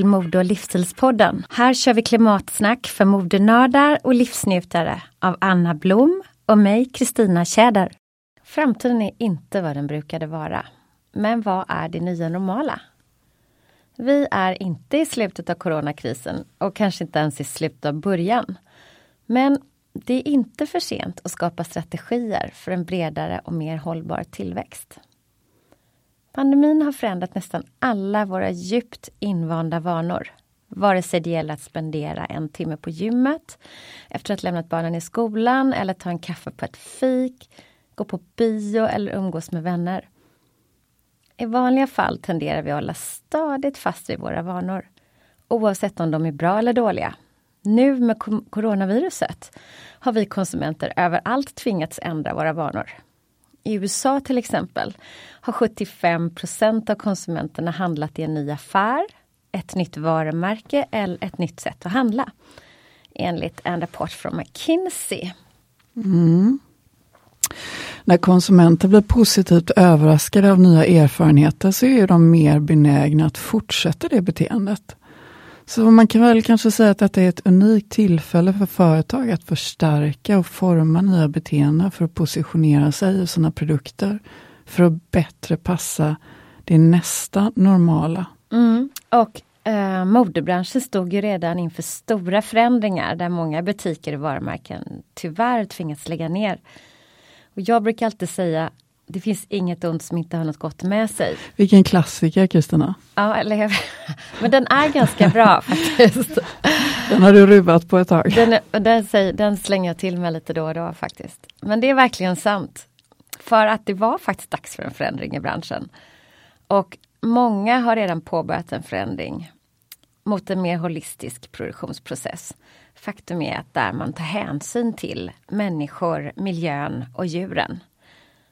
Till Mode och livsstilspodden. Här kör vi klimatsnack för modenördar och livsnjutare av Anna Blom och mig, Kristina Tjäder. Framtiden är inte vad den brukade vara. Men vad är det nya normala? Vi är inte i slutet av coronakrisen och kanske inte ens i slutet av början. Men det är inte för sent att skapa strategier för en bredare och mer hållbar tillväxt. Pandemin har förändrat nästan alla våra djupt invanda vanor. Vare sig det gäller att spendera en timme på gymmet efter att lämnat barnen i skolan eller ta en kaffe på ett fik, gå på bio eller umgås med vänner. I vanliga fall tenderar vi att hålla stadigt fast vid våra vanor. Oavsett om de är bra eller dåliga. Nu med coronaviruset har vi konsumenter överallt tvingats ändra våra vanor. I USA till exempel har 75% av konsumenterna handlat i en ny affär, ett nytt varumärke eller ett nytt sätt att handla. Enligt en rapport från McKinsey. Mm. När konsumenter blir positivt överraskade av nya erfarenheter så är de mer benägna att fortsätta det beteendet. Så man kan väl kanske säga att det är ett unikt tillfälle för företag att förstärka och forma nya beteenden för att positionera sig och sina produkter för att bättre passa det nästa normala. Mm. Och eh, modebranschen stod ju redan inför stora förändringar där många butiker och varumärken tyvärr tvingats lägga ner. Och jag brukar alltid säga det finns inget ont som inte har något gott med sig. Vilken klassiker Kristina! Ja, eller Men den är ganska bra faktiskt. Den har du ruvat på ett tag. Den, den, den slänger jag till mig lite då och då faktiskt. Men det är verkligen sant. För att det var faktiskt dags för en förändring i branschen. Och många har redan påbörjat en förändring mot en mer holistisk produktionsprocess. Faktum är att där man tar hänsyn till människor, miljön och djuren.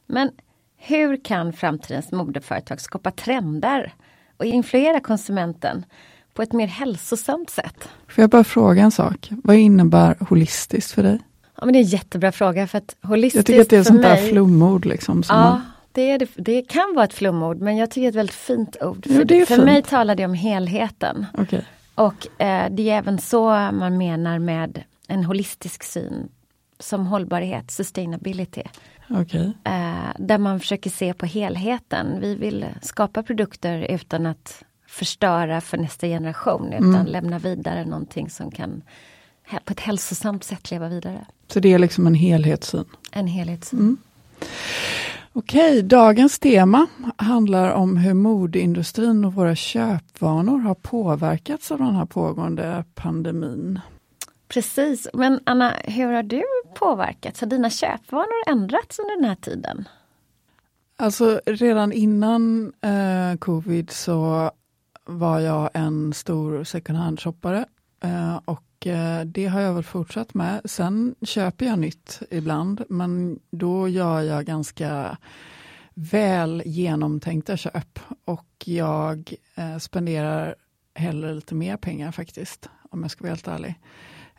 Men hur kan framtidens modeföretag skapa trender och influera konsumenten på ett mer hälsosamt sätt? Får jag bara fråga en sak? Vad innebär holistiskt för dig? Ja, men det är en jättebra fråga. för att holistiskt Jag tycker att det är ett sånt mig, där flumord. Liksom, ja, man... det, är det, det kan vara ett flumord men jag tycker det är ett väldigt fint ord. Jo, för för mig talar det om helheten. Okay. Och eh, det är även så man menar med en holistisk syn som hållbarhet, sustainability. Okay. Eh, där man försöker se på helheten. Vi vill skapa produkter utan att förstöra för nästa generation utan mm. lämna vidare någonting som kan på ett hälsosamt sätt leva vidare. Så det är liksom en helhetssyn? En helhetssyn. Mm. Okej, dagens tema handlar om hur modeindustrin och våra köpvanor har påverkats av den här pågående pandemin. Precis, men Anna, hur har du påverkats? Har dina köpvanor ändrats under den här tiden? Alltså redan innan eh, covid så var jag en stor second hand-shoppare eh, och eh, det har jag väl fortsatt med. Sen köper jag nytt ibland, men då gör jag ganska väl genomtänkta köp och jag eh, spenderar hellre lite mer pengar faktiskt, om jag ska vara helt ärlig.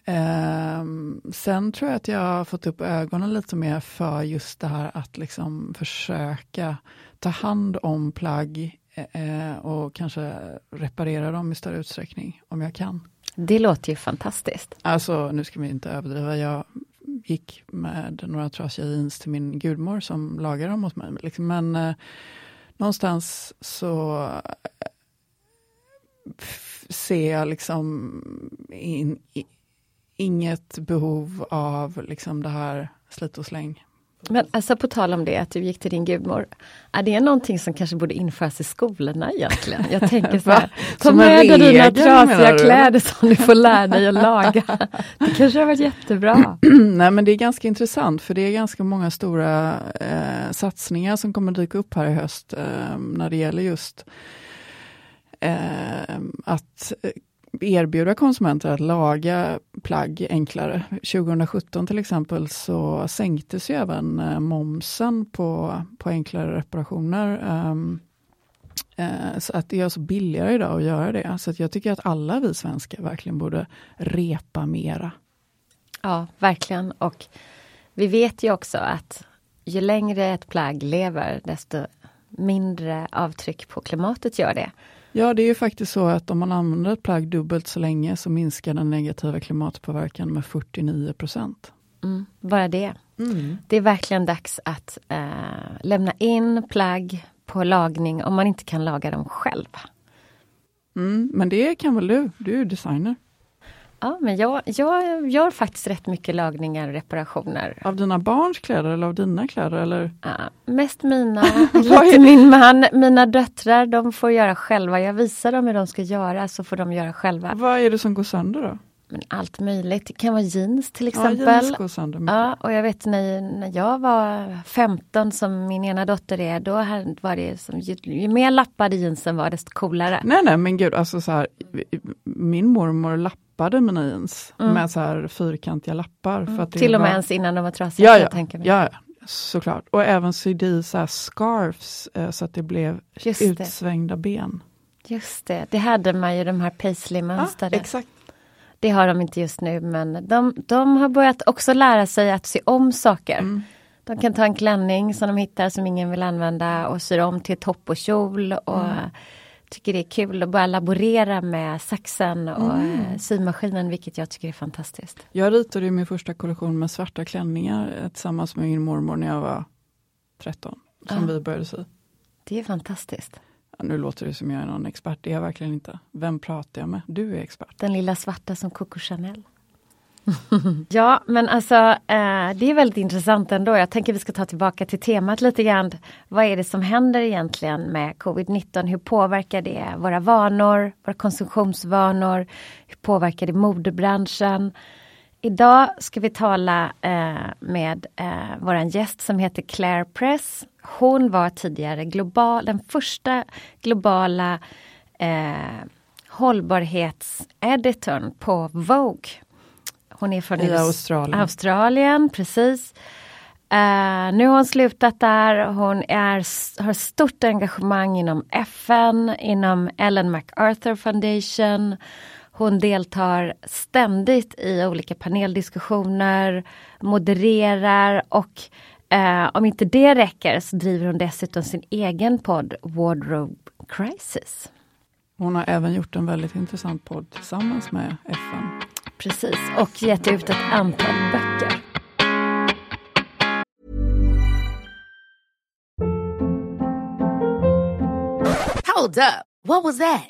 Eh, sen tror jag att jag har fått upp ögonen lite mer för just det här att liksom försöka ta hand om plagg eh, och kanske reparera dem i större utsträckning, om jag kan. Det låter ju fantastiskt. Alltså, nu ska vi inte överdriva. Jag gick med några trasiga jeans till min gudmor som lagade dem åt mig. Liksom. Men eh, någonstans så eh, ser jag liksom in, i, inget behov av liksom det här slit och släng. Men alltså på tal om det, att du gick till din gudmor. Är det någonting som kanske borde införas i skolorna egentligen? Jag tänker så här, ta med dig dina trasiga kläder som du får lära dig att laga. Det kanske har varit jättebra. Nej men det är ganska intressant för det är ganska många stora eh, satsningar som kommer dyka upp här i höst eh, när det gäller just eh, att erbjuda konsumenter att laga plagg enklare. 2017 till exempel så sänktes ju även eh, momsen på, på enklare reparationer. Um, uh, så att det är alltså billigare idag att göra det. Så att jag tycker att alla vi svenskar verkligen borde repa mera. Ja, verkligen. Och vi vet ju också att ju längre ett plagg lever, desto mindre avtryck på klimatet gör det. Ja, det är ju faktiskt så att om man använder ett plagg dubbelt så länge så minskar den negativa klimatpåverkan med 49 procent. Mm, bara det. Mm. Det är verkligen dags att äh, lämna in plagg på lagning om man inte kan laga dem själv. Mm, men det kan väl du? Du är designer. Ja, men jag, jag gör faktiskt rätt mycket lagningar och reparationer. Av dina barns kläder eller av dina kläder? Eller? Ja, mest mina. lite min man. Mina döttrar de får göra själva. Jag visar dem hur de ska göra så får de göra själva. Vad är det som går sönder då? Men allt möjligt. Det kan vara jeans till exempel. Ja, jeans går sönder ja, och jag vet när, när jag var 15 som min ena dotter är, då var det som, ju, ju mer lappade jeansen var desto coolare. Nej nej men gud, alltså så här, min mormor lappade lappade jeans mm. med så här fyrkantiga lappar. Mm. För att Till och med var... ens innan de var trasiga. Ja, ja, ja, såklart. Och även sydde i så scarfs eh, så att det blev Just utsvängda det. ben. Just det, det hade man ju de här paisley-mönstrade. Exakt. Det har de inte just nu men de, de har börjat också lära sig att sy om saker. Mm. De kan ta en klänning som de hittar som ingen vill använda och sy om till topp och kjol. Och mm tycker det är kul att börja laborera med saxen och mm. Eh, symaskinen, vilket jag tycker är fantastiskt. Jag ritade min första kollektion med svarta klänningar eh, tillsammans med min mormor när jag var 13, som ja. vi började sy. Det är fantastiskt. Ja, nu låter det som jag är någon expert, det är jag verkligen inte. Vem pratar jag med? Du är expert. Den lilla svarta som Coco Chanel. ja, men alltså eh, det är väldigt intressant ändå. Jag tänker vi ska ta tillbaka till temat lite grann. Vad är det som händer egentligen med covid-19? Hur påverkar det våra vanor, våra konsumtionsvanor? Hur påverkar det modebranschen? Idag ska vi tala eh, med eh, vår gäst som heter Claire Press. Hon var tidigare global, den första globala eh, hållbarhetseditorn på Vogue. Hon är från I Australien. Australien, precis. Uh, nu har hon slutat där. Hon är, har stort engagemang inom FN, inom Ellen MacArthur Foundation. Hon deltar ständigt i olika paneldiskussioner, modererar och uh, om inte det räcker så driver hon dessutom sin egen podd Wardrobe Crisis. Hon har även gjort en väldigt intressant podd tillsammans med FN. Precis, och gett ut ett antal böcker. Hold up. What was that?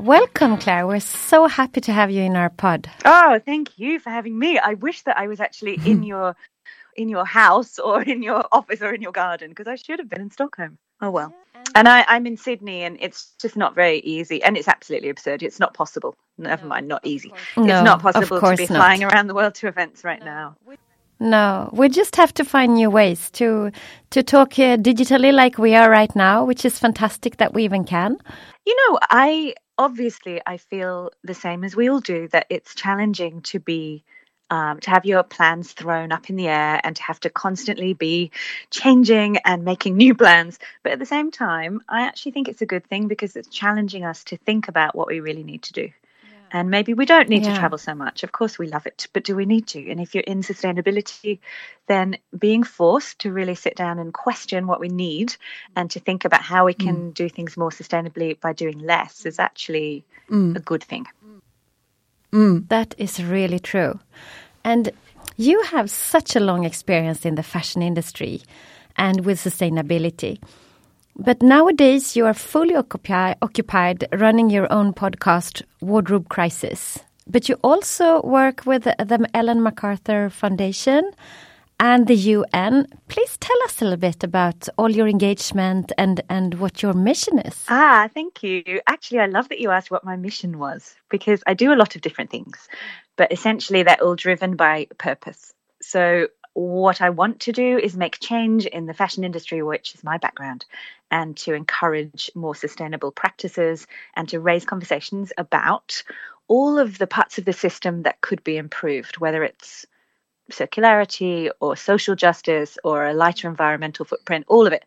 Welcome, Claire. We're so happy to have you in our pod. Oh, thank you for having me. I wish that I was actually in your in your house or in your office or in your garden because I should have been in Stockholm. Oh well. And I, I'm in Sydney and it's just not very easy and it's absolutely absurd. It's not possible. Never mind, not easy. No, it's not possible to be not. flying around the world to events right now. No, we just have to find new ways to to talk uh, digitally like we are right now, which is fantastic that we even can. You know, I obviously I feel the same as we all do that it's challenging to be um, to have your plans thrown up in the air and to have to constantly be changing and making new plans. But at the same time, I actually think it's a good thing because it's challenging us to think about what we really need to do. And maybe we don't need Yeah. to travel so much. Of course, we love it, but do we need to? And if you're in sustainability, then being forced to really sit down and question what we need and to think about how we can mm. do things more sustainably by doing less is actually mm. a good thing. Mm. That is really true. And you have such a long experience in the fashion industry and with sustainability. But nowadays, you are fully occupi- occupied running your own podcast, Wardrobe Crisis. But you also work with the, Ellen MacArthur Foundation and the UN. Please tell us a little bit about all your engagement and, and what your mission is. Ah, thank you. Actually, I love that you asked what my mission was because I do a lot of different things, but essentially they're all driven by purpose. So, what I want to do is make change in the fashion industry, which is my background, and to encourage more sustainable practices and to raise conversations about all of the parts of the system that could be improved, whether it's circularity or social justice or a lighter environmental footprint, all of it.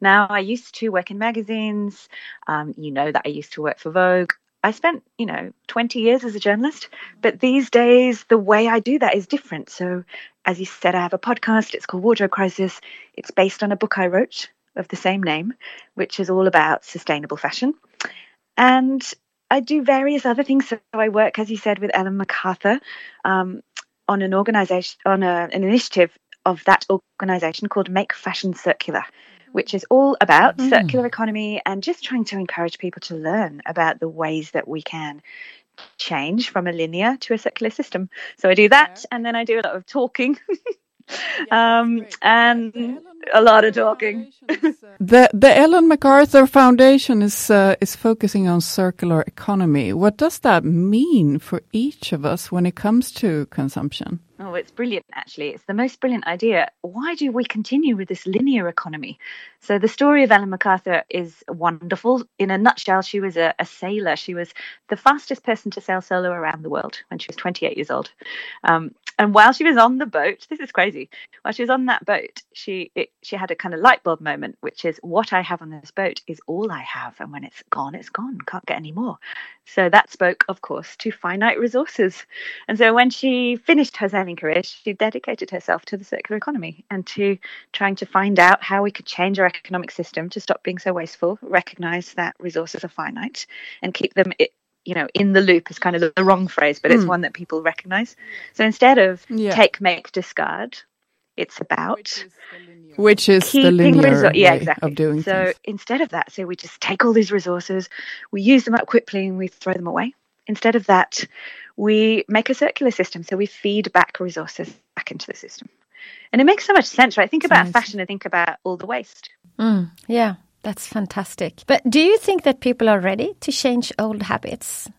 Now, I used to work in magazines. Um, you know that I used to work for Vogue. I spent, you know, 20 years as a journalist, but these days the way I do that is different. So, as you said, I have a podcast. It's called Wardrobe Crisis. It's based on a book I wrote of the same name, which is all about sustainable fashion. And I do various other things. So I work, as you said, with Ellen MacArthur um, on an organization, on a, an initiative of that organization called Make Fashion Circular, which is all about circular economy and just trying to encourage people to learn about the ways that we can change from a linear to a circular system. So I do that, and then I do a lot of talking. um, and a lot of talking. The the Ellen MacArthur Foundation is uh, is focusing on circular economy. What does that mean for each of us when it comes to consumption? Oh, it's brilliant actually. It's the most brilliant idea. Why do we continue with this linear economy? So the story of Ellen MacArthur is wonderful. In a nutshell, she was a, a sailor. She was the fastest person to sail solo around the world when she was 28 years old. Um, and while she was on the boat, this is crazy. While she was on that boat, she it, she had a kind of light bulb moment, which is what I have on this boat is all I have, and when it's gone, it's gone. Can't get any more. So that spoke, of course, to finite resources. And so when she finished her sailing career, she dedicated herself to the circular economy and to trying to find out how we could change our economic system to stop being so wasteful, recognize that resources are finite, and keep them you know in the loop is kind of the, wrong phrase but it's mm. one that people recognize so instead of yeah. take make discard it's about which is the linear, resor- yeah, exactly. of doing so things. instead of that so we just take all these resources we use them up quickly and we throw them away instead of that we make a circular system so we feed back resources back into the system and it makes so much sense right think about fashion and think about all the waste mm, yeah that's fantastic. But do you think that people are ready to change old habits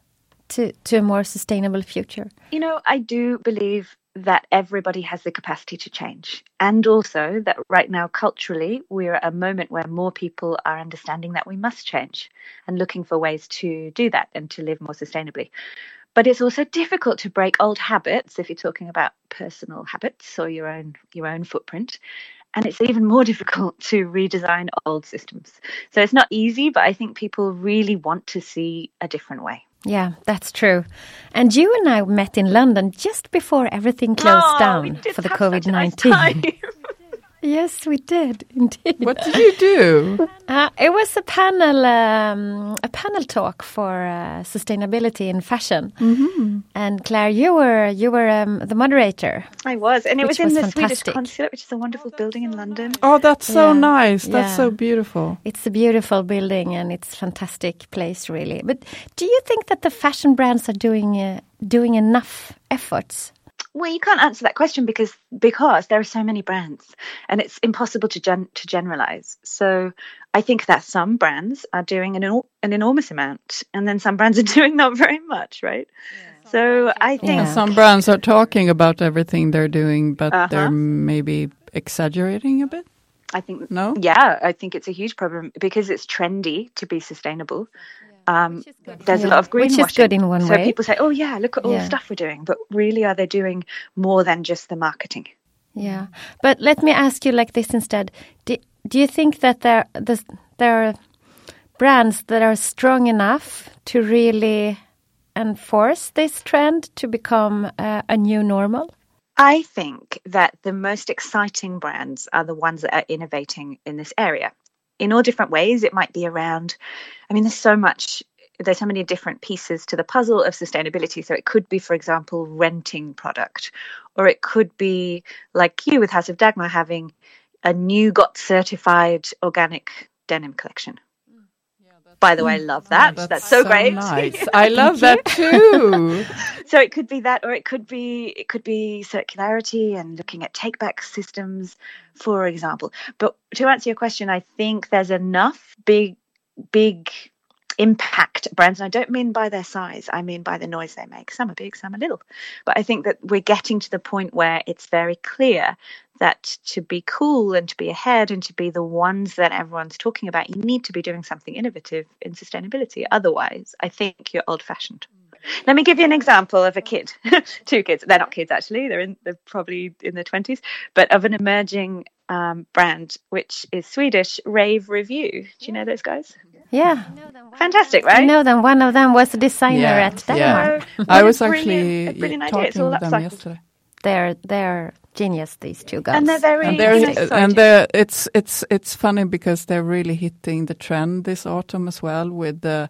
to, to a more sustainable future? You know, I do believe that everybody has the capacity to change. And also that right now, culturally, we're at a moment where more people are understanding that we must change and looking for ways to do that and to live more sustainably. But it's also difficult to break old habits if you're talking about personal habits or your own your own footprint and it's even more difficult to redesign old systems. So it's not easy, but I think people really want to see a different way. Yeah, that's true. And you and I met in London just before everything closed oh, down for the COVID 19. Nice Yes, we did indeed. What did you do? Uh, it was a panel, um, a panel talk for uh, sustainability in fashion. Mm-hmm. And Claire, you were you were um, the moderator. I was, and it was in was the fantastic. Swedish consulate, which is a wonderful building in London. Oh, that's so yeah. nice! That's yeah. so beautiful. It's a beautiful building, and it's a fantastic place, really. But do you think that the fashion brands are doing uh, doing enough efforts well, you can't answer that question because because there are so many brands, and it's impossible to gen- to generalize. So I think that some brands are doing an an enormous amount, and then some brands are doing not very much, right? Yeah. So I think yeah. some brands are talking about everything they're doing, but uh-huh. they're maybe exaggerating a bit. I think no. Yeah, I think it's a huge problem because it's trendy to be sustainable. Um, there's yeah. a lot of greenwashing. Which is good in one so way. So people say, "Oh yeah, look at all yeah. the stuff we're doing," but really, are they doing more than just the marketing? Yeah, but let me ask you like this instead: Do, do you think that there there are brands that are strong enough to really enforce this trend to become uh, a new normal? I think that the most exciting brands are the ones that are innovating in this area in all different ways. It might be around, I mean, there's so much, there's so many different pieces to the puzzle of sustainability. So it could be, for example, renting product, or it could be like you with House of Dagmar having a new got certified organic denim collection. By the way, I love that. Oh, that's, that's, so, so great. Nice. I love that too. so it could be that, or it could be it could be circularity and looking at take back systems, for example. But to answer your question, I think there's enough big big impact brands. And I don't mean by their size, I mean by the noise they make. Some are big, some are little. But I think that we're getting to the point where it's very clear that to be cool and to be ahead and to be the ones that everyone's talking about, you need to be doing something innovative in sustainability. Otherwise, I think you're old fashioned. Let me give you an example of a kid, two kids. They're not kids actually. They're in. They're probably in their twenties, but of an emerging um, brand which is Swedish, Rave Review. Do you know those guys? Yeah. Fantastic, right? I know them. One of them was a designer yeah. at Denmark. Yeah. I was actually brilliant, talking to them yesterday. They're they're genius. These two guys, and they're very and, they're, and they're, it's it's it's funny because they're really hitting the trend this autumn as well with the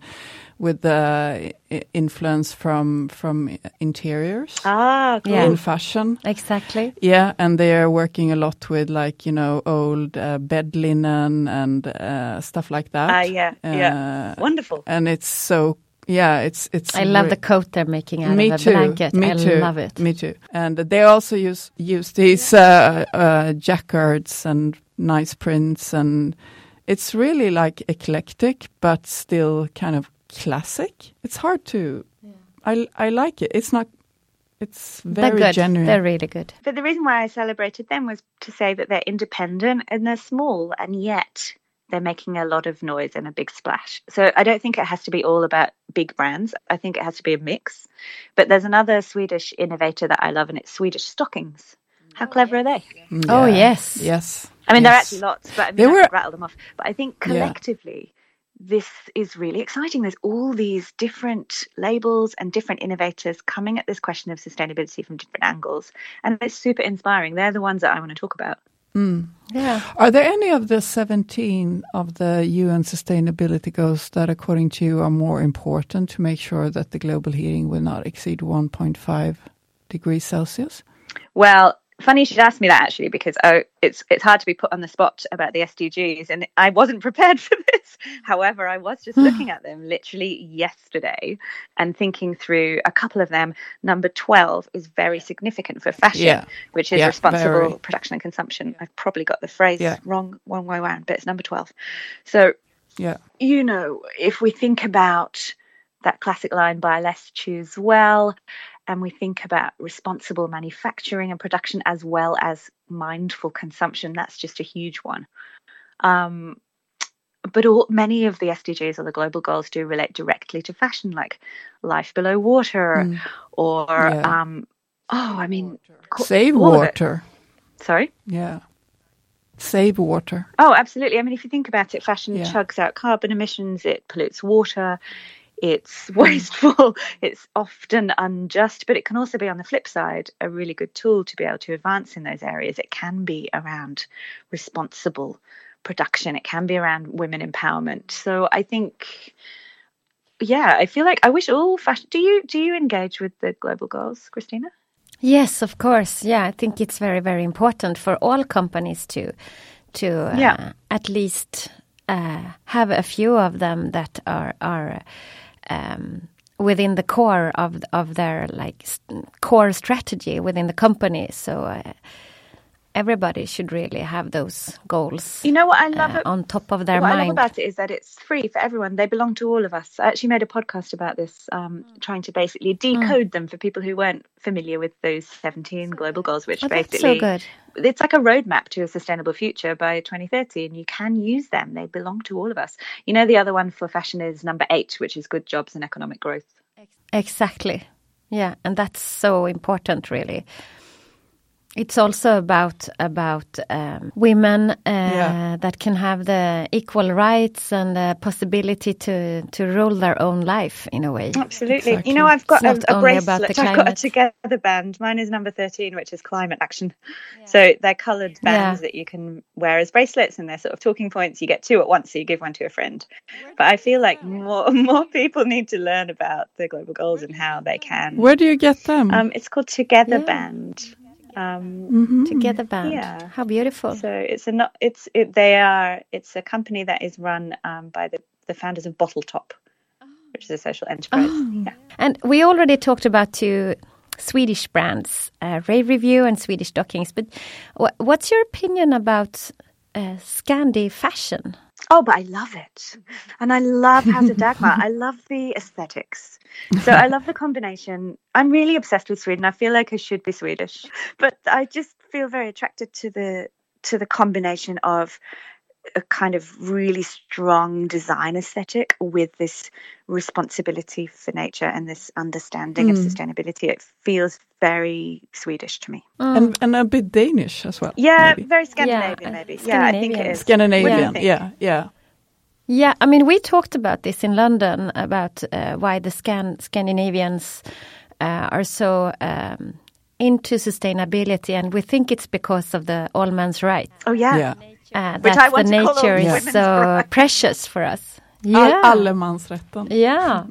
with the influence from from interiors ah cool. in fashion. Exactly. Yeah and they are working a lot with like you know old uh, bed linen and uh, stuff like that. Ah yeah uh, yeah wonderful. and it's so yeah, it's it's. I love the coat they're making out me of a too. blanket. Me I too. love it. Me too. And they also use use these uh, uh, jacquards and nice prints, and it's really like eclectic, but still kind of classic. It's hard to. Yeah. I I like it. It's not It's They're very good. genuine. They're really good. But the reason why I celebrated them was to say that they're independent and they're small, and yet they're making a lot of noise and a big splash. So I don't think it has to be all about big brands. I think it has to be a mix. But there's another Swedish innovator that I love, and it's Swedish stockings. How oh, clever are they? Mm. Oh, yes. Yes. I mean, there are actually lots, but I mean, They I were- could rattle them off. But I think Yeah. collectively, this is really exciting. There's all these different labels and different innovators coming at this question of sustainability from different angles, and it's super inspiring. They're the ones that I want to talk about. Mm. Yeah. Are there any of the 17 of the UN sustainability goals that, according to you, are more important to make sure that the global heating will not exceed 1.5 degrees Celsius? Well, funny you should ask me that actually, because oh, it's it's hard to be put on the spot about the SDGs, and I wasn't prepared for this. However, I was just looking at them literally yesterday and thinking through a couple of them. Number twelve is very significant for fashion, Yeah. which is Yeah, responsible very. production and consumption. I've probably got the phrase Yeah. wrong one way around, but it's number twelve. So Yeah. you know, if we think about that classic line, buy less, choose well, and we think about responsible manufacturing and production as well as mindful consumption, that's just a huge one. Um, but all, many of the SDGs or the global goals do relate directly to fashion, like life below water, or Yeah. um, oh, I mean, co- Save all of it. water. Sorry. Yeah. Save water. Oh, absolutely. I mean, if you think about it, fashion Yeah. chugs out carbon emissions, it pollutes water, it's wasteful, it's often unjust, but it can also be, on the flip side, a really good tool to be able to advance in those areas. It can be around responsible production, it can be around women empowerment. So I think. Yeah, I feel like I wish all fashion. Do you do you engage with the global goals, Kristina? Yes, of course. Yeah, I think it's very, very important for all companies to to uh, Yeah. at least uh, have a few of them that are are um, within the core of of their like core strategy within the company. So uh, everybody should really have those goals. You know what I love uh, on top of their what I love about it is that it's free for everyone. They belong to all of us. I actually made a podcast about this, um, trying to basically Mm. decode them for people who weren't familiar with those 17 global goals, which Oh, basically so good. it's like a roadmap to a sustainable future by 2030, and you can use them. They belong to all of us. You know, the other one for fashion is number eight, which is good jobs and economic growth. Exactly. Yeah, and that's so important, really. It's also about about um, women uh, Yeah. that can have the equal rights and the possibility to to rule their own life in a way. Absolutely. Exactly. You know, I've got It's a, not a bracelet. I've got a together band. Mine is number 13, which is climate action. So they're coloured bands Yeah. that you can wear as bracelets and they're sort of talking points. You get two at once, so you give one to a friend. But I feel like more more people need to learn about the global goals and how they can. Where do you get them? Um, it's called Together Yeah. Band. Um, Together band. Yeah. How beautiful. so it's a not it's it, they are it's a company that is run um, by the the founders of Bottle Top, which is a social enterprise. Yeah. And we already talked about two Swedish brands, uh, Rave Review and Swedish Stockings. But wh- what's your opinion about uh, Scandi fashion? Oh, but I love it. And I love House of Dagmar. I love the aesthetics. So I love the combination. I'm really obsessed with Sweden. I feel like I should be Swedish. But I just feel very attracted to the to the combination of a kind of really strong design aesthetic with this responsibility for nature and this understanding of sustainability. It feels very Swedish to me. and, and a bit Danish as well. Yeah, maybe. very Scandinavian, uh, maybe. Yeah, I think it is Scandinavian. is. Scandinavian. What do you Yeah, yeah. Yeah, I mean, we talked about this in London about uh, why the Scan- Scandinavians uh, are so um, into sustainability, and we think it's because of the all man's right. Oh, yeah. yeah. Uh, Which that I the want nature is so rights. precious for us. All, Yeah, allemansrätten. yeah,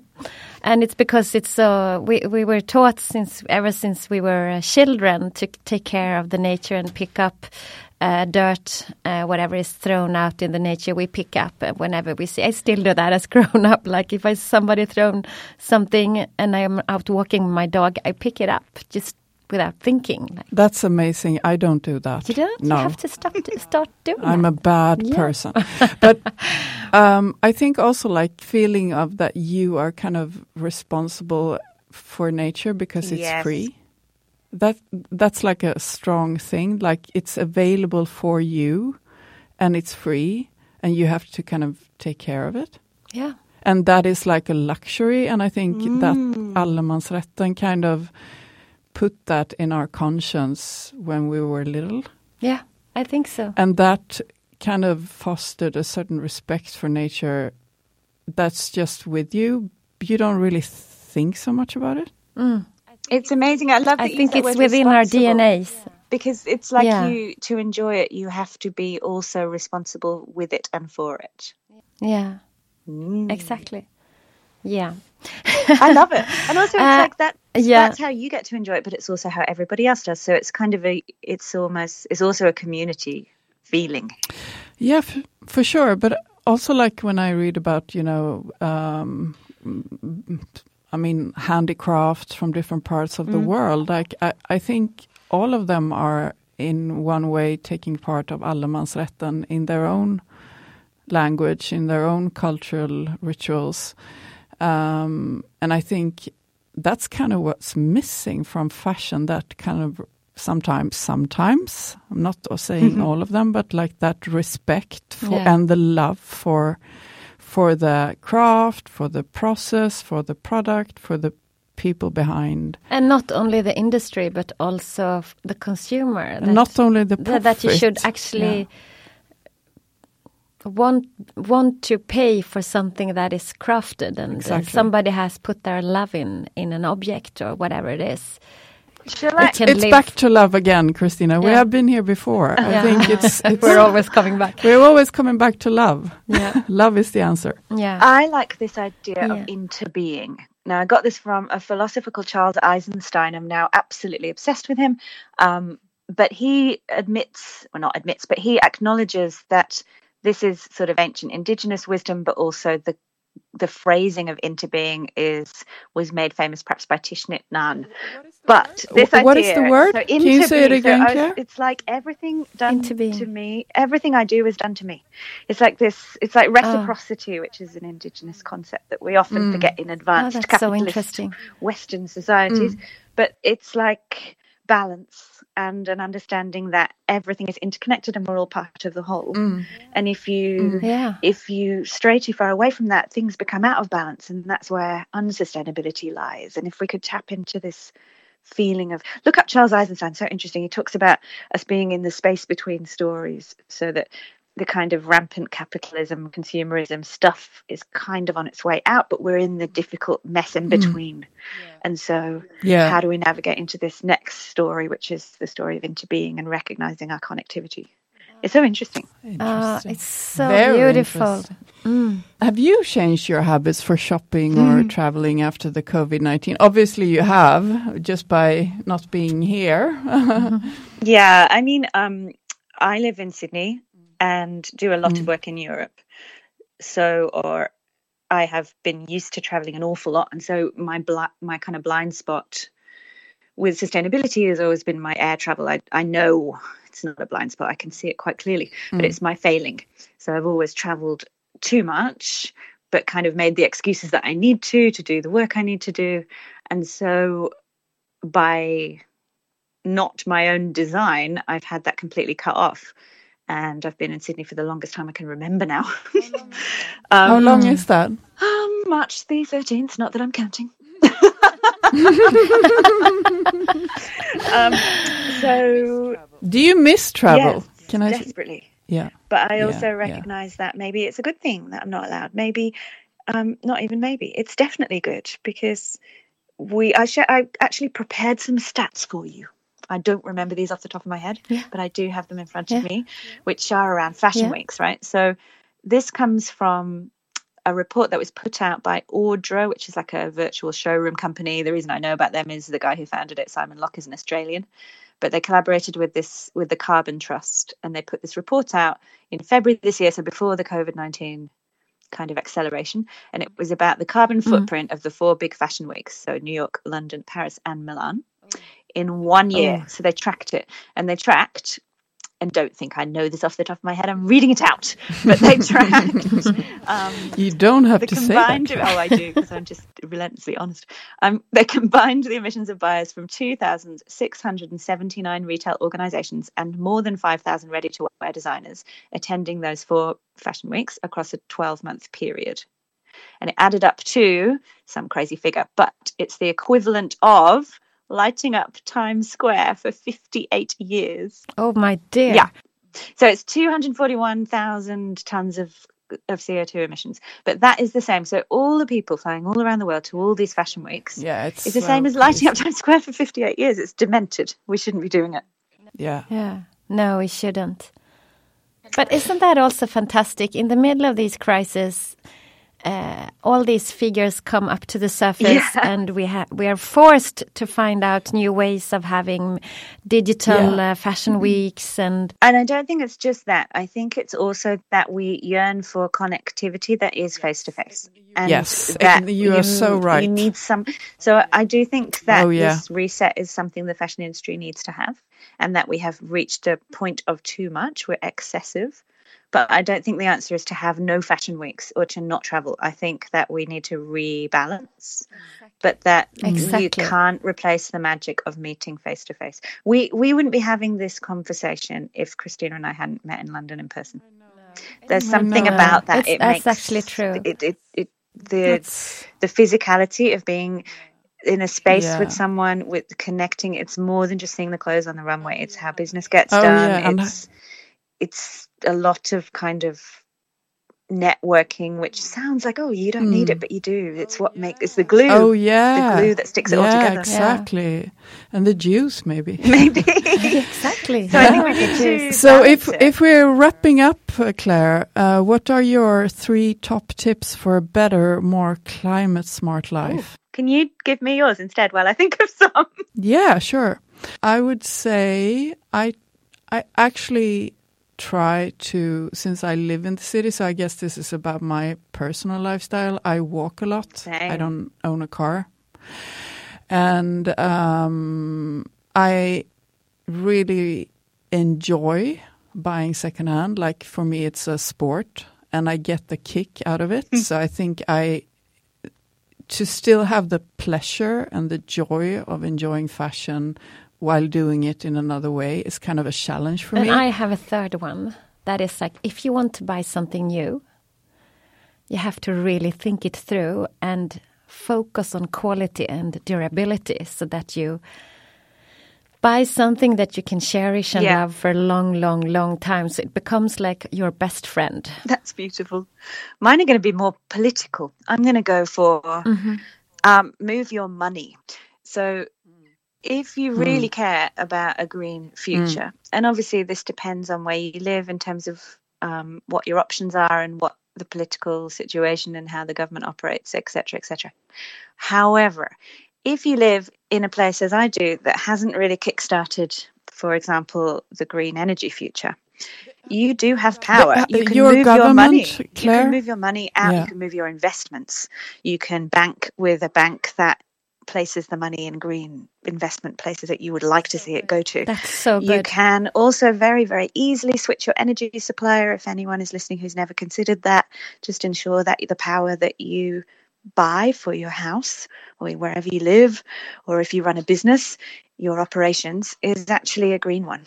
and it's because it's so we we were taught since ever since we were uh, children to take care of the nature and pick up. Uh, dirt, uh, whatever is thrown out in the nature, we pick up uh, whenever we see. I still do that as grown up. Like if I somebody thrown something and I'm out walking with my dog, I pick it up just without thinking. Like, That's amazing. I don't do that. you don't. No. You have to stop to start doing. I'm a bad Yeah. person. but um, I think also like feeling of that you are kind of responsible for nature because it's Yes. free. that that's like a strong thing. Like it's available for you, and it's free, and you have to kind of take care of it. Yeah. And that is like a luxury, and I think that allemansrätten kind of put that in our conscience when we were little, Yeah, I think so. and that kind of fostered a certain respect for nature. That's just with you. You don't really think so much about it. It's amazing. I love. That I think it's within our responsible, DNAs. because it's like Yeah. you to enjoy it. You have to be also responsible with it and for it. Yeah, Mm. exactly. Yeah. I love it, and also it's Uh, like that. yeah. That's how you get to enjoy it, but it's also how everybody else does. So it's kind of a. It's almost. It's also a community feeling. Yeah, f- for sure. But also, like when I read about, you know, um, I mean, handicrafts from different parts of the world, like I, I think all of them are in one way taking part of allemansrätten in their own language, in their own cultural rituals. Um, and I think that's kind of what's missing from fashion, that kind of sometimes, sometimes, I'm not saying all of them, but like that respect for, Yeah. and the love for for the craft, for the process, for the product, for the people behind. And not only the industry, but also the consumer. And not only the that, that you should profit, actually want want to pay for something that is crafted and Exactly. somebody has put their love in in an object or whatever it is. Shall It It's live- back to love again, Kristina. We have been here before. I Yeah. think it's, it's We're always coming back. we're always coming back to love. Yeah. love is the answer. Yeah. I like this idea Yeah. of interbeing. Now, I got this from a philosopher called Charles Eisenstein. I'm now absolutely obsessed with him. Um, but he admits, or not admits, but he acknowledges that this is sort of ancient indigenous wisdom, but also the the phrasing of interbeing is was made famous perhaps by Thich Nhat Hanh. But this Wh- what is the word? So Can you say it interbeing, so again, I- it's like everything done Interbeing. to me. Everything I do is done to me. It's like this. It's Ah. like reciprocity, which is an indigenous concept that we often forget in Oh, advanced that's so capitalist interesting. Western societies. But it's like balance and an understanding that everything is interconnected and we're all part of the whole. Mm. And if you mm. Yeah. if you stray too far away from that, things become out of balance, and that's where unsustainability lies. And if we could tap into this feeling of look up Charles Eisenstein, so interesting. He talks about us being in the space between stories, so that the kind of rampant capitalism, consumerism stuff is kind of on its way out, but we're in the mm-hmm. difficult mess in mm. between. And so, Yeah. how do we navigate into this next story, which is the story of interbeing and recognizing our connectivity? It's so interesting. Uh, it's so Very beautiful. interesting. Mm. Have you changed your habits for shopping or mm. traveling after the COVID 19? Obviously, you have, just by not being here. Mm-hmm. Yeah, I mean, um, I live in Sydney and do a lot of mm. work in Europe. So, or I have been used to traveling an awful lot, and so my bli- my kind of blind spot with sustainability has always been my air travel. I I know it's not a blind spot; I can see it quite clearly, but mm. it's my failing. So I've always travelled too much, but kind of made the excuses that I need to to do the work I need to do, and so by not my own design, I've had that completely cut off. And I've been in Sydney for the longest time I can remember now. How um, long is that? um, March the 13th, not that I'm counting. um, so, Do you miss travel? yes, Can I? s- desperately. Yeah. But I also yeah. recognize that maybe it's a good thing that I'm not allowed. Maybe, um, not even maybe, it's definitely good because we, I, sh- I actually prepared some stats for you. I don't remember these off the top of my head, Yeah. but I do have them in front Yeah. of me, which are around fashion Yeah. weeks, right? So this comes from a report that was put out by Ordre, which is like a virtual showroom company. The reason I know about them is the guy who founded it, Simon Lock, is an Australian. But they collaborated with this with the Carbon Trust, and they put this report out in February this year, so before the COVID nineteen kind of acceleration, and it was about the carbon mm-hmm. footprint of the four big fashion weeks, so New York, London, Paris, and Milan, mm. In one year. So they tracked it, and they tracked and don't think I know this off the top of my head. I'm reading it out, but they tracked. um, you don't have to combined, say that. Oh, I do because I'm just relentlessly honest. Um, they combined the emissions of buyers from 2,679 retail organisations and more than 5,000 ready-to-wear designers attending those four fashion weeks across a 12-month period. And it added up to some crazy figure, but it's the equivalent of lighting up Times Square for 58 years. Oh my dear. Yeah. So it's 241,000 tons of of CO2 emissions. But that is the same. So all the people flying all around the world to all these fashion weeks yeah, it's, it's the same as lighting up Times Square for 58 years. It's demented. We shouldn't be doing it. Yeah. Yeah. No, we shouldn't. But isn't that also fantastic? In the middle of these crises, uh, all these figures come up to the surface, Yeah. and we ha- we are forced to find out new ways of having digital Yeah. uh, fashion weeks and And I don't think it's just that. I think it's also that we yearn for connectivity that is face to face. And Yes, that you are so right. You need some. So I do think that Oh, yeah. this reset is something the fashion industry needs to have, and that we have reached a point of too much. We're excessive. But I don't think the answer is to have no fashion weeks or to not travel. I think that we need to rebalance, but that you can't replace the magic of meeting face to face. We we wouldn't be having this conversation if Kristina and I hadn't met in London in person. There's something about that. It's- it that's makes actually true. It it, it the That's- the physicality of being in a space Yeah. with someone with connecting it's more than just seeing the clothes on the runway it's how business gets Oh, done yeah, and- it's it's a lot of kind of networking which sounds like oh you don't need it but you do it's what makes it's the glue. Oh yeah, the glue that sticks it all together exactly, and the juice maybe. maybe exactly. so i think we need to So if it. if we're wrapping up, uh, Claire, uh, what are your three top tips for a better, more climate smart life? can you give me yours instead while i think of some Yeah, sure. I would say I I actually try to since I live in the city, so I guess this is about my personal lifestyle. I walk a lot. I don't own a car. And um, I really enjoy buying secondhand. Like for me, it's a sport, and I get the kick out of it. so I think I to still have the pleasure and the joy of enjoying fashion while doing it in another way is kind of a challenge for and me. I have a third one. That is like if you want to buy something new, you have to really think it through and focus on quality and durability so that you buy something that you can cherish and Yeah. love for a long, long, long time. So it becomes like your best friend. That's beautiful. Mine are going to be more political. I'm going to go for um, move your money. So, if you really care about a green future, and obviously this depends on where you live in terms of um, what your options are and what the political situation and how the government operates, etc., etc. However, if you live in a place as I do that hasn't really kickstarted, for example, the green energy future, you do have power. uh, You can your move your money. government, You can move your money out. Yeah. You can move your investments. You can bank with a bank that places the money in green investment places that you would like to see it go to. That's so good. You can also very, very easily switch your energy supplier. If anyone is listening who's never considered that, just ensure that the power that you buy for your house or wherever you live, or if you run a business, your operations is actually a green one.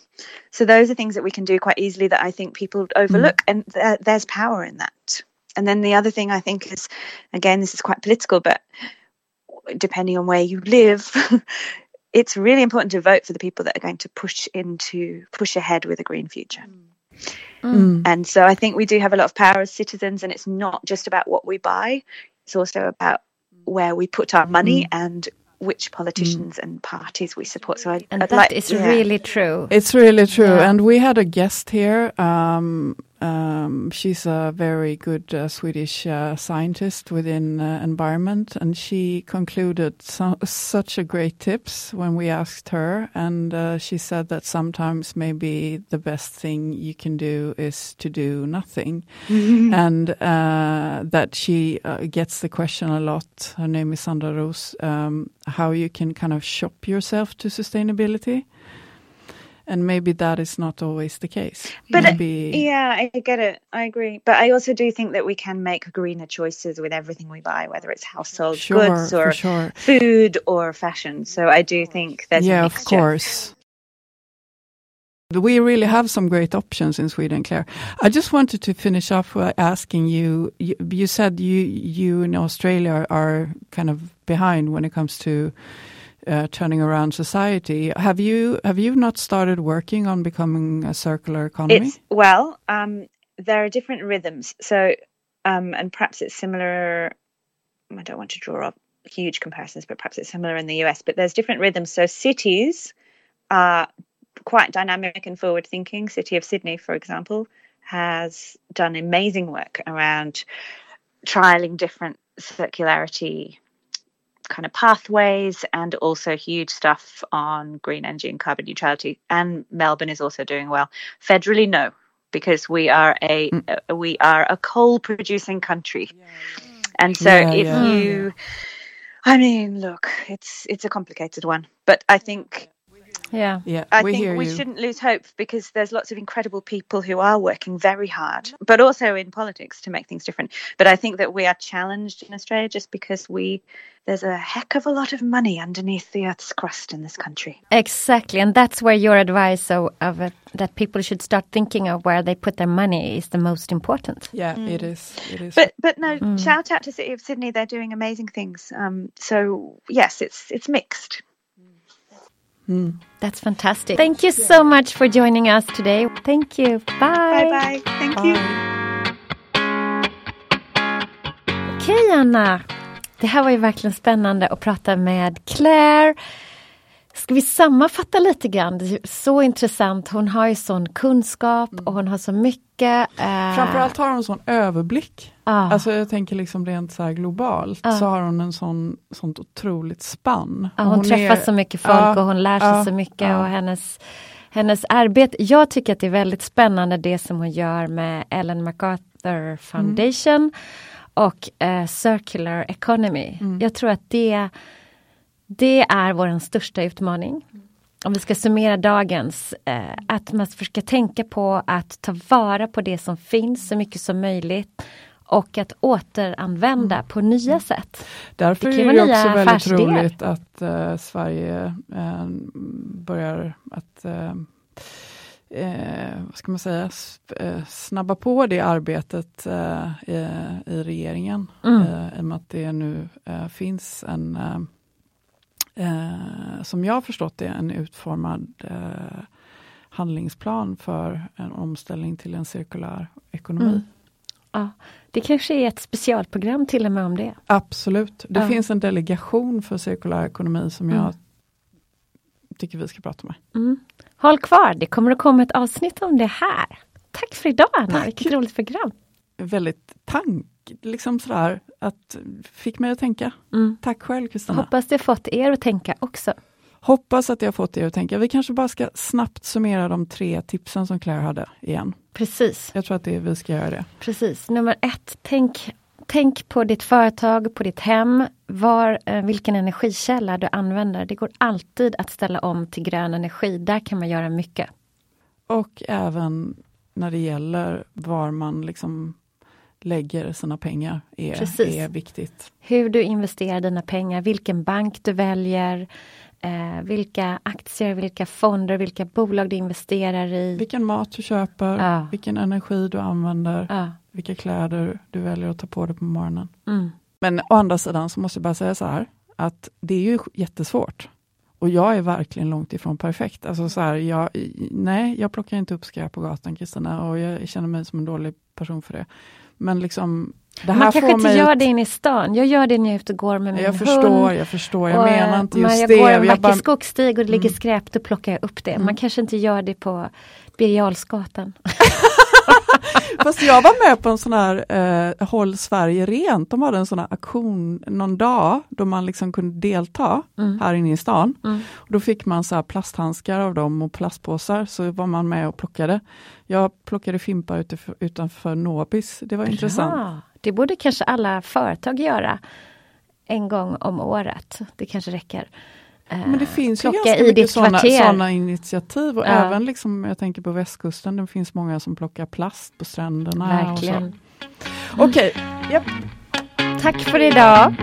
So those are things that we can do quite easily that I think people overlook, mm. and th- there's power in that. And then the other thing I think is, again, this is quite political, but depending on where you live, it's really important to vote for the people that are going to push into push ahead with a green future. Mm. And so I think we do have a lot of power as citizens, and it's not just about what we buy; it's also about where we put our money and which politicians and parties we support. So I, and I'd that like, is yeah. really true. It's really true. Yeah. And we had a guest here. Um, um, she's a very good uh, Swedish uh, scientist within uh, environment, and she concluded so, such a great tips when we asked her. And uh, she said that sometimes maybe the best thing you can do is to do nothing, and uh, that she uh, gets the question a lot. Her name is Sandra Rose. Um, how you can kind of shop yourself to sustainability. And maybe that is not always the case. But maybe, yeah, I get it. I agree. But I also do think that we can make greener choices with everything we buy, whether it's household Sure, goods or sure. food or fashion. So I do think there's a yeah, of course. We really have some great options in Sweden, Claire. I just wanted to finish off by asking you. You, you said you you in Australia are kind of behind when it comes to uh, turning around society. Have you have you not started working on becoming a circular economy? It's well, um, there are different rhythms. So, um, and perhaps it's similar. I don't want to draw up huge comparisons, but perhaps it's similar in the US. But there's different rhythms. So cities are quite dynamic and forward thinking. City of Sydney, for example, has done amazing work around trialing different circularity kind of pathways and also huge stuff on green energy and carbon neutrality. And Melbourne is also doing well. Federally, no, because we are a uh, we are a coal producing country, and so Yeah, if yeah. you, I mean, look, it's it's a complicated one, but I think Yeah. yeah, I we think hear we you. shouldn't lose hope because there's lots of incredible people who are working very hard, but also in politics to make things different. But I think that we are challenged in Australia just because we there's a heck of a lot of money underneath the earth's crust in this country. Exactly, and that's where your advice of, of it, that people should start thinking of where they put their money is the most important. Yeah, mm. it is. It is. But but no, mm. shout out to City of Sydney. They're doing amazing things. Um, so yes, it's it's mixed. That's fantastic. Thank you so much for joining us today. Thank you. Bye. Bye bye. Thank you. Okej Anna, det här var ju verkligen spännande att prata med Claire. Ska vi sammanfatta lite grann? Det är så intressant. Hon har ju sån kunskap och hon har så mycket. Eh, Framförallt har hon sån överblick. Ja. Alltså jag tänker liksom rent så globalt så har hon en sån, sånt otroligt spann. Ja, Och hon, träffar är- så mycket folk och hon lär sig så mycket och hennes, hennes arbete. Jag tycker att det är väldigt spännande det som hon gör med Ellen MacArthur Foundation och eh, Circular Economy. Mm. Jag tror att det, det är vår största utmaning. Om vi ska summera dagens, eh, att man ska tänka på att ta vara på det som finns så mycket som möjligt och att återanvända på nya sätt. Därför Det är det också väldigt roligt att eh, Sverige eh, börjar att eh, eh, vad ska man säga, eh, snabba på det arbetet eh, i, i regeringen. Mm. Eh, I och med att det nu eh, finns en, eh, som jag har förstått det, en utformad eh, handlingsplan för en omställning till en cirkulär ekonomi. Mm. Ja, det kanske är ett specialprogram till och med om det. Absolut. Det Ja. finns en delegation för cirkulär ekonomi som jag Mm. tycker vi ska prata med. Mm. Håll kvar, det kommer att komma ett avsnitt om det här. Tack för idag Anna, Tack. vilket roligt program. Väldigt tank, liksom sådär, att fick mig att tänka. Mm. Tack själv Kristina. Hoppas det fått er att tänka också. Hoppas att jag har fått er att tänka. Vi kanske bara ska snabbt summera de tre tipsen som Claire hade igen. Precis, Jag tror att det är, vi ska göra det. precis. Nummer ett, tänk, tänk på ditt företag, på ditt hem, var, eh, vilken energikälla du använder. Det går alltid att ställa om till grön energi, där kan man göra mycket. Och även när det gäller var man liksom lägger sina pengar är, Precis. är viktigt. Hur du investerar dina pengar, vilken bank du väljer, eh, vilka aktier, vilka fonder, vilka bolag du investerar i. Vilken mat du köper, Ja. vilken energi du använder, Ja. vilka kläder du väljer att ta på dig på morgonen. Mm. Men å andra sidan så måste jag bara säga så här, att det är ju jättesvårt. Och jag är verkligen långt ifrån perfekt. Alltså så här, jag, nej, jag plockar inte upp skräp på gatan Kristina och jag känner mig som en dålig person för det. Men liksom, det här Man kanske inte gör att- det inne i stan. Jag gör det när jag är ute och går med min jag hund. förstår, jag förstår. Jag Och, menar inte just jag det. går en Jag vacker bara- skogsstig och det ligger Mm. skräp, då plockar jag upp det. Man kanske inte gör det på Birger Jarlsgatan. Fast jag var med på en sån här eh, Håll Sverige rent. De hade en sån här aktion någon dag då man liksom kunde delta Mm. här inne i stan. Mm. Och då fick man så här plasthandskar av dem och plastpåsar, så var man med och plockade. Jag plockade fimpar utanför, utanför Nobis, det var intressant. Ja, det borde kanske alla företag göra en gång om året. Det kanske räcker. Men det finns ju ganska i mycket sådana, sådana initiativ och Ja. även liksom, jag tänker på västkusten, det finns många som plockar plast på stränderna. Verkligen. Så. Okej, japp. Tack för idag.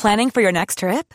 Planning for your next trip?